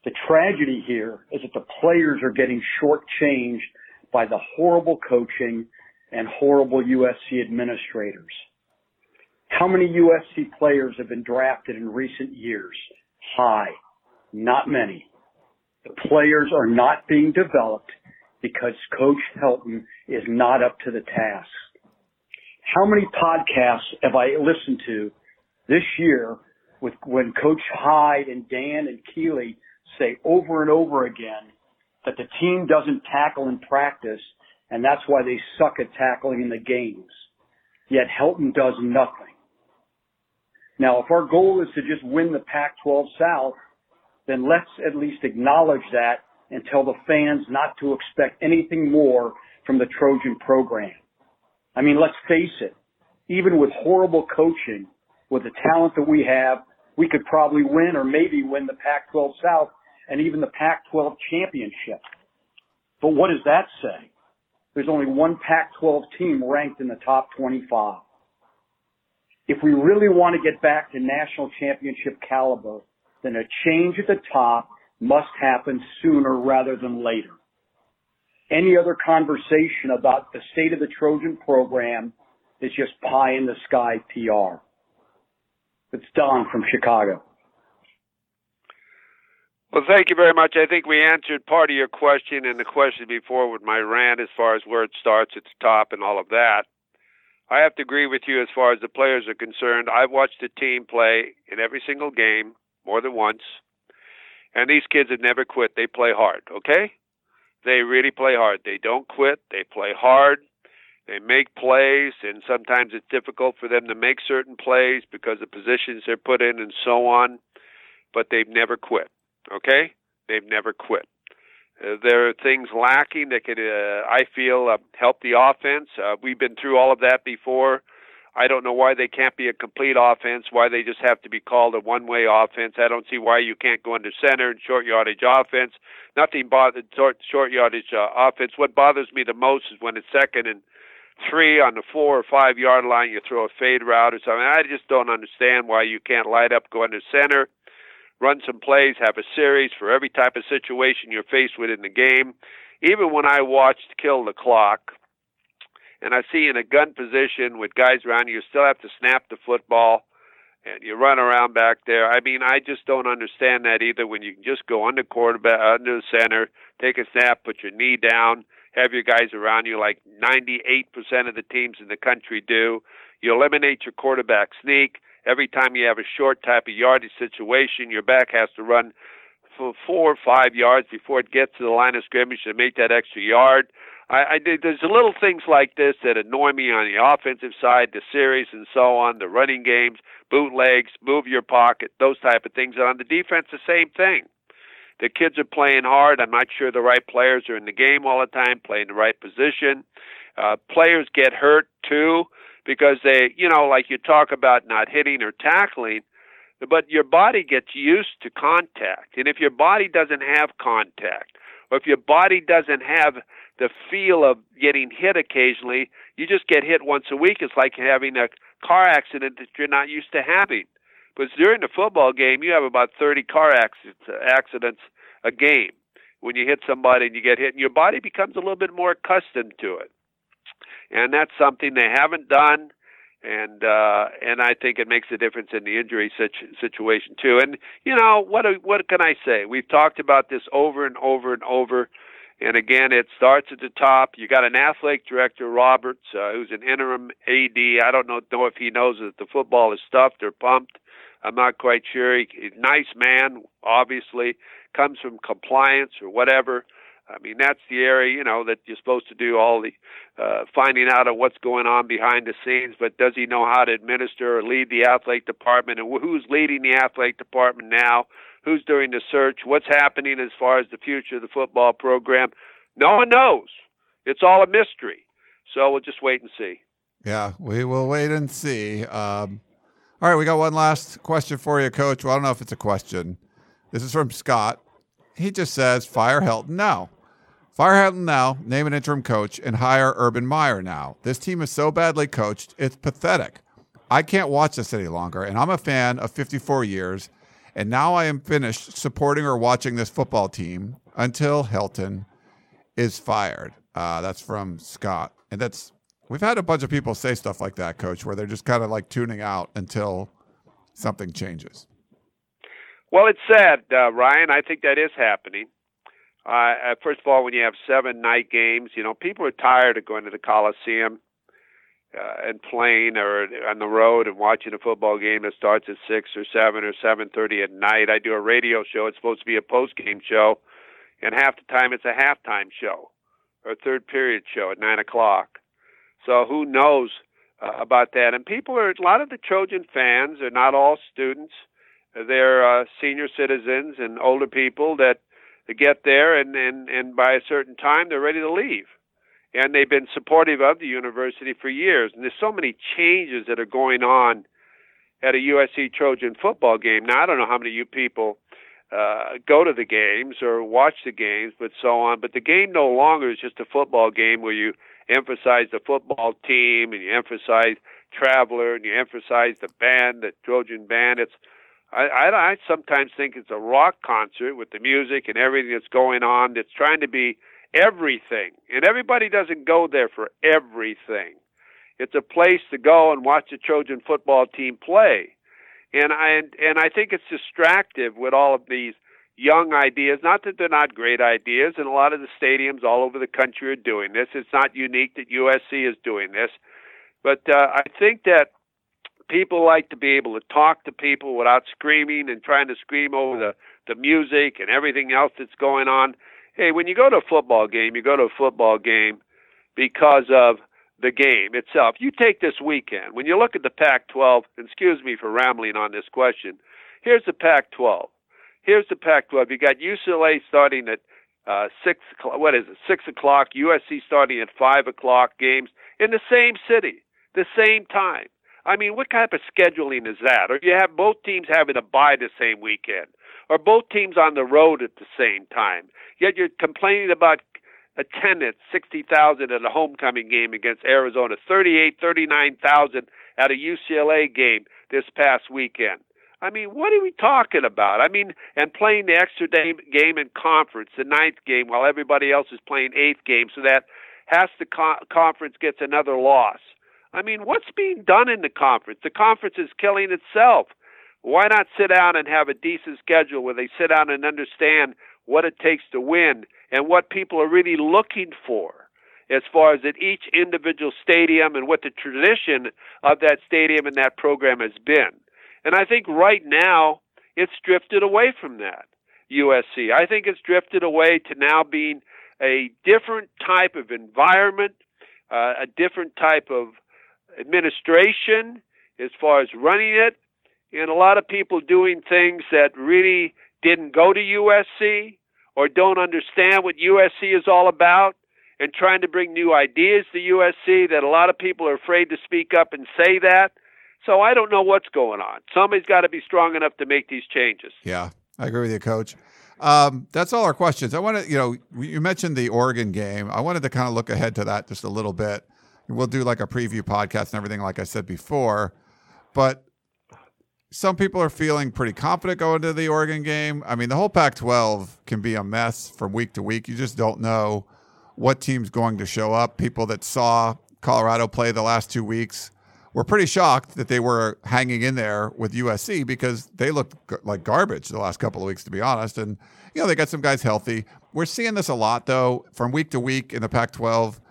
The tragedy here is that the players are getting shortchanged by the horrible coaching and horrible USC administrators. How many USC players have been drafted in recent years? High. Not many. The players are not being developed because Coach Helton is not up to the task. How many podcasts have I listened to this year with when Coach Hyde and Dan and Keeley say over and over again that the team doesn't tackle in practice and that's why they suck at tackling in the games. Yet Helton does nothing. Now, if our goal is to just win the Pac-12 South, then let's at least acknowledge that and tell the fans not to expect anything more from the Trojan program. I mean, let's face it, even with horrible coaching, with the talent that we have, we could probably win or maybe win the Pac-12 South and even the Pac-12 championship. But what does that say? There's only one Pac-12 team ranked in the top 25. If we really want to get back to national championship caliber, then a change at the top must happen sooner rather than later. Any other conversation about the state of the Trojan program is just pie in the sky PR. It's Don from Chicago. Well, thank you very much. I think we answered part of your question and the question before with my rant as far as where it starts at the top and all of that. I have to agree with you as far as the players are concerned. I've watched the team play in every single game more than once, and these kids have never quit. They play hard, okay? They really play hard. They don't quit. They play hard. They make plays, and sometimes it's difficult for them to make certain plays because of positions they're put in and so on, but they've never quit. Okay? They've never quit. Uh, there are things lacking that could, uh, I feel, uh, help the offense. Uh, we've been through all of that before. I don't know why they can't be a complete offense, why they just have to be called a one way offense. I don't see why you can't go into center and short yardage offense. Nothing bothers short, short yardage uh, offense. What bothers me the most is when it's second and three on the four or five yard line, you throw a fade route or something. I just don't understand why you can't light up, go into center, run some plays, have a series for every type of situation you're faced with in the game. Even when I watched Kill the Clock, and I see in a gun position with guys around you, you still have to snap the football and you run around back there. I mean, I just don't understand that either. When you can just go under quarterback, under the center, take a snap, put your knee down, have your guys around you like 98% of the teams in the country do. You eliminate your quarterback sneak. Every time you have a short type of yardage situation, your back has to run for four or five yards before it gets to the line of scrimmage to make that extra yard. I, I there's little things like this that annoy me on the offensive side, the series and so on, the running games, bootlegs, move your pocket, those type of things. And on the defense, the same thing. The kids are playing hard. I'm not sure the right players are in the game all the time, playing the right position. Uh, players get hurt too because they, you know, like you talk about not hitting or tackling, but your body gets used to contact. And if your body doesn't have contact, or if your body doesn't have the feel of getting hit occasionally. You just get hit once a week. It's like having a car accident that you're not used to having. But during the football game, you have about 30 car accidents a game when you hit somebody and you get hit, and your body becomes a little bit more accustomed to it. And that's something they haven't done, and uh, and I think it makes a difference in the injury situ- situation too. And you know what? What can I say? We've talked about this over and over and over and again, it starts at the top. You got an athletic director, Roberts, uh, who's an interim AD. I don't know, know if he knows that the football is stuffed or pumped. I'm not quite sure. He, he's a nice man, obviously, comes from compliance or whatever. I mean, that's the area, you know, that you're supposed to do all the uh, finding out of what's going on behind the scenes. But does he know how to administer or lead the athletic department? And who's leading the athletic department now? who's doing the search, what's happening as far as the future of the football program. No one knows. It's all a mystery. So we'll just wait and see. Yeah, we will wait and see. Um, all right, we got one last question for you, Coach. Well, I don't know if it's a question. This is from Scott. He just says, fire Helton now. Fire Helton now, name an interim coach, and hire Urban Meyer now. This team is so badly coached, it's pathetic. I can't watch this any longer, and I'm a fan of 54 years and now I am finished supporting or watching this football team until Helton is fired. Uh, that's from Scott. And that's, we've had a bunch of people say stuff like that, coach, where they're just kind of like tuning out until something changes. Well, it's sad, uh, Ryan. I think that is happening. Uh, first of all, when you have seven night games, you know, people are tired of going to the Coliseum uh, and playing or on the road and watching a football game that starts at six or seven or seven thirty at night. I do a radio show. It's supposed to be a post game show, and half the time it's a halftime show or third period show at nine o'clock. So who knows uh, about that? And people are a lot of the Trojan fans are not all students. They're uh, senior citizens and older people that, get there, and, and and by a certain time they're ready to leave and they've been supportive of the university for years. And there's so many changes that are going on at a USC Trojan football game. Now I don't know how many of you people uh, go to the games or watch the games, but so on. But the game no longer is just a football game where you emphasize the football team and you emphasize Traveler and you emphasize the band, the Trojan band. It's I, I, I sometimes think it's a rock concert with the music and everything that's going on. That's trying to be everything. And everybody doesn't go there for everything. It's a place to go and watch the Trojan football team play. And I and I think it's distractive with all of these young ideas. Not that they're not great ideas, and a lot of the stadiums all over the country are doing this. It's not unique that USC is doing this, but uh, I think that people like to be able to talk to people without screaming and trying to scream over the the music and everything else that's going on hey, when you go to a football game, you go to a football game because of the game itself. You take this weekend, when you look at the Pac 12, excuse me for rambling on this question, here's the Pac 12. Here's the Pac 12. You got UCLA starting at uh, six. What is it? Six o'clock. USC starting at five o'clock. Games in the same city, the same time. I mean, what type of scheduling is that? Or you have both teams having a bye the same weekend, or both teams on the road at the same time. Yet you're complaining about attendance, 60,000 at a homecoming game against Arizona, 38, 39,000 at a UCLA game this past weekend. I mean, what are we talking about? I mean, and playing the extra day game in conference, the ninth game, while everybody else is playing eighth game, so that has the co- conference gets another loss. I mean, what's being done in the conference? The conference is killing itself. Why not sit down and have a decent schedule where they sit down and understand what it takes to win and what people are really looking for as far as at each individual stadium and what the tradition of that stadium and that program has been. And I think right now it's drifted away from that. USC. I think it's drifted away to now being a different type of environment, uh, a different type of administration as far as running it, and a lot of people doing things that really didn't go to USC or don't understand what USC is all about and trying to bring new ideas to USC that a lot of people are afraid to speak up and say that. So I don't know what's going on. Somebody's got to be strong enough to make these changes. Yeah, I agree with you, Coach. Um, that's all our questions. I want to, you know, you mentioned the Oregon game. I wanted to kind of look ahead to that just a little bit. We'll do like a preview podcast and everything, like I said before. But some people are feeling pretty confident going to the Oregon game. I mean, the whole Pac 12 can be a mess from week to week. You just don't know what team's going to show up. People that saw Colorado play the last two weeks were pretty shocked that they were hanging in there with USC because they looked like garbage the last couple of weeks, to be honest. And, you know, they got some guys healthy. We're seeing this a lot, though, from week to week in the Pac 12.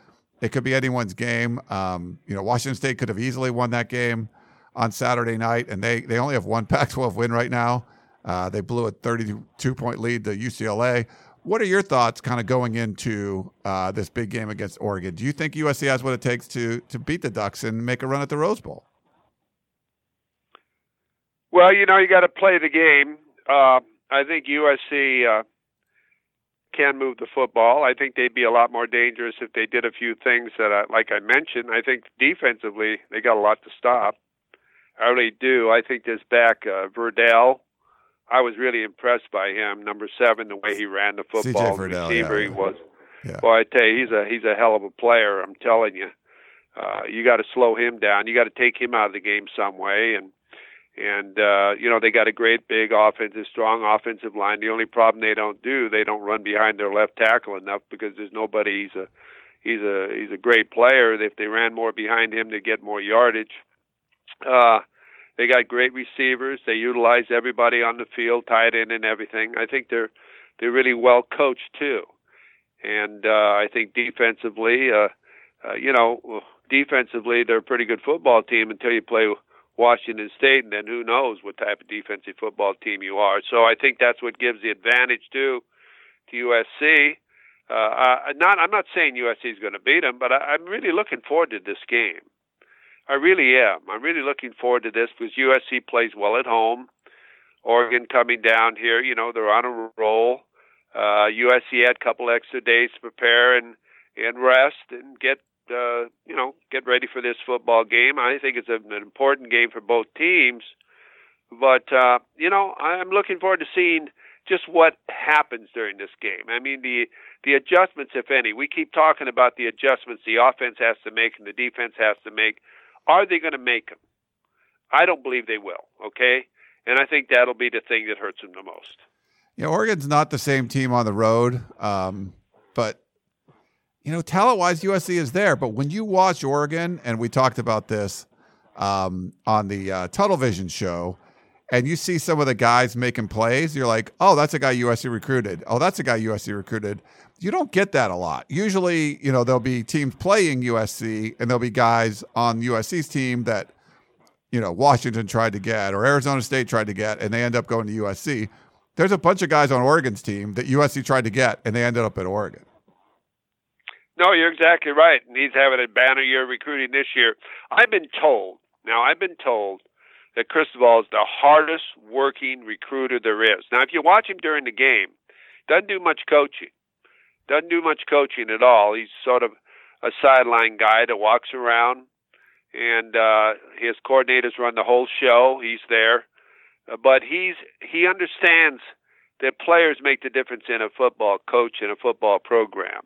It could be anyone's game. Um, you know, Washington State could have easily won that game on Saturday night, and they, they only have one Pac 12 win right now. Uh, they blew a 32 point lead to UCLA. What are your thoughts kind of going into uh, this big game against Oregon? Do you think USC has what it takes to, to beat the Ducks and make a run at the Rose Bowl? Well, you know, you got to play the game. Uh, I think USC uh, can move the football. I think they'd be a lot more dangerous if they did a few things that, I, like I mentioned. I think defensively they got a lot to stop. I really do. I think this back uh, Verdell I was really impressed by him. Number seven, the way he ran the football, Verdell, receiver yeah, he was. Yeah. Well, I tell you, he's a he's a hell of a player. I'm telling you. Uh, you got to slow him down. You got to take him out of the game some way, and and uh, you know they got a great big offensive, strong offensive line. The only problem they don't do, they don't run behind their left tackle enough because there's nobody. He's a he's a he's a great player. If they ran more behind him, they get more yardage. Uh, they got great receivers. They utilize everybody on the field, tight end and everything. I think they're they're really well coached too. And uh, I think defensively, uh, uh, you know, defensively they're a pretty good football team until you play Washington State, and then who knows what type of defensive football team you are. So I think that's what gives the advantage to to USC. Uh, uh, not, I'm not saying USC is going to beat them, but I, I'm really looking forward to this game. I really am. I'm really looking forward to this because USC plays well at home. Oregon coming down here, you know, they're on a roll. Uh, USC had a couple extra days to prepare and and rest and get uh, you know get ready for this football game. I think it's an important game for both teams. But uh, you know, I'm looking forward to seeing just what happens during this game. I mean, the the adjustments, if any. We keep talking about the adjustments the offense has to make and the defense has to make. Are they going to make them? I don't believe they will. Okay, and I think that'll be the thing that hurts them the most. Yeah, Oregon's not the same team on the road, um, but you know, talent wise, USC is there. But when you watch Oregon, and we talked about this um, on the uh, Tunnel Vision show, and you see some of the guys making plays, you're like, oh, that's a guy USC recruited. Oh, that's a guy USC recruited. You don't get that a lot. Usually, you know, there'll be teams playing USC, and there'll be guys on USC's team that, you know, Washington tried to get or Arizona State tried to get, and they end up going to USC. There's a bunch of guys on Oregon's team that USC tried to get, and they ended up at Oregon. No, you're exactly right. And he's having a banner year recruiting this year. I've been told, now I've been told that Cristobal is the hardest working recruiter there is. Now, if you watch him during the game, doesn't do much coaching. doesn't do much coaching at all. He's sort of a sideline guy that walks around, and uh, his coordinators run the whole show. He's there, uh, but he's he understands that players make the difference in a football coach in a football program.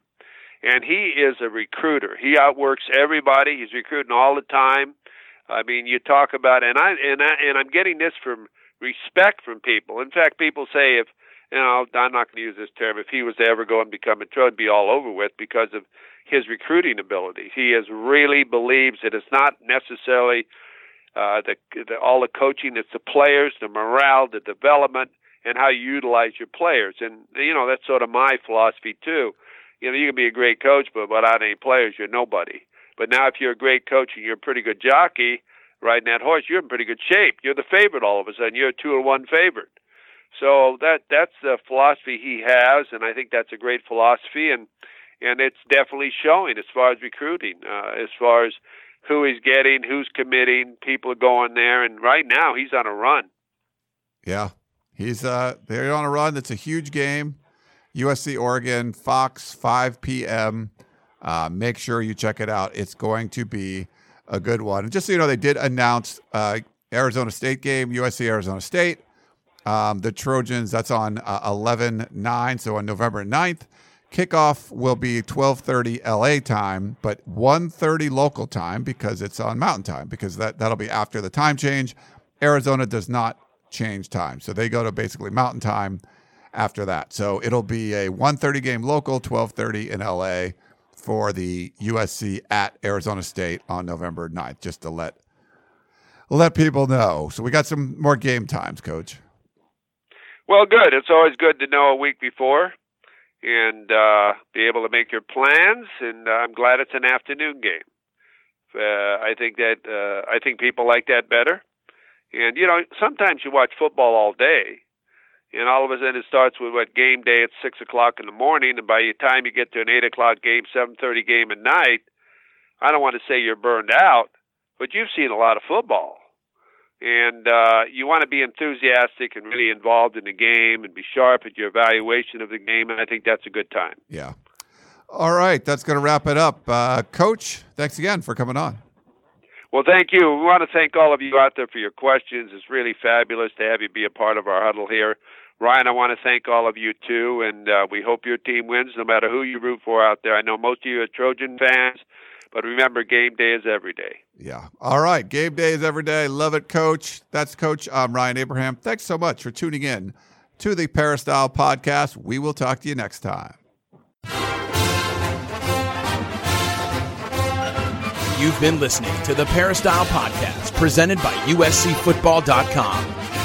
And he is a recruiter. He outworks everybody. He's recruiting all the time. I mean, you talk about and I and I and I'm getting this from respect from people. In fact, people say if you know, I'm not going to use this term. If he was to ever go and become a pro, it'd be all over with because of his recruiting ability. He is really believes that it's not necessarily uh, the, the all the coaching; it's the players, the morale, the development, and how you utilize your players. And you know, that's sort of my philosophy too. You know, you can be a great coach, but without any players, you're nobody. But now, if you're a great coach and you're a pretty good jockey riding that horse, you're in pretty good shape. You're the favorite all of a sudden. You're a two to one favorite. So that that's the philosophy he has, and I think that's a great philosophy, and and it's definitely showing as far as recruiting, uh, as far as who he's getting, who's committing, people are going there, and right now he's on a run. Yeah, he's uh they're on a run. It's a huge game. USC Oregon, Fox, 5 p.m. Uh, make sure you check it out. It's going to be a good one. And just so you know, they did announce uh, Arizona State game, USC Arizona State. Um, the Trojans, that's on uh, 11 9, so on November 9th. Kickoff will be 12:30 LA time, but 1:30 local time because it's on Mountain Time because that that'll be after the time change. Arizona does not change time, so they go to basically Mountain Time after that. So it'll be a 1:30 game local, 12:30 in LA for the USC at Arizona State on November 9th, just to let let people know. So we got some more game times, coach. Well, good. It's always good to know a week before and uh, be able to make your plans. And uh, I'm glad it's an afternoon game. Uh, I think that uh, I think people like that better. And you know, sometimes you watch football all day, and all of a sudden it starts with what game day at six o'clock in the morning, and by the time you get to an eight o'clock game, seven thirty game at night, I don't want to say you're burned out, but you've seen a lot of football and uh, you want to be enthusiastic and really involved in the game and be sharp at your evaluation of the game. And I think that's a good time. Yeah. All right, that's going to wrap it up. Uh, Coach, thanks again for coming on. Well, thank you. We want to thank all of you out there for your questions. It's really fabulous to have you be a part of our huddle here. Ryan, I want to thank all of you too, and uh, we hope your team wins no matter who you root for out there. I know most of you are Trojan fans. But remember, game day is every day. Yeah. All right. Game day is every day. Love it, coach. That's coach. I'm Ryan Abraham. Thanks so much for tuning in to the Peristyle podcast. We will talk to you next time. You've been listening to the Peristyle podcast presented by USCFootball.com.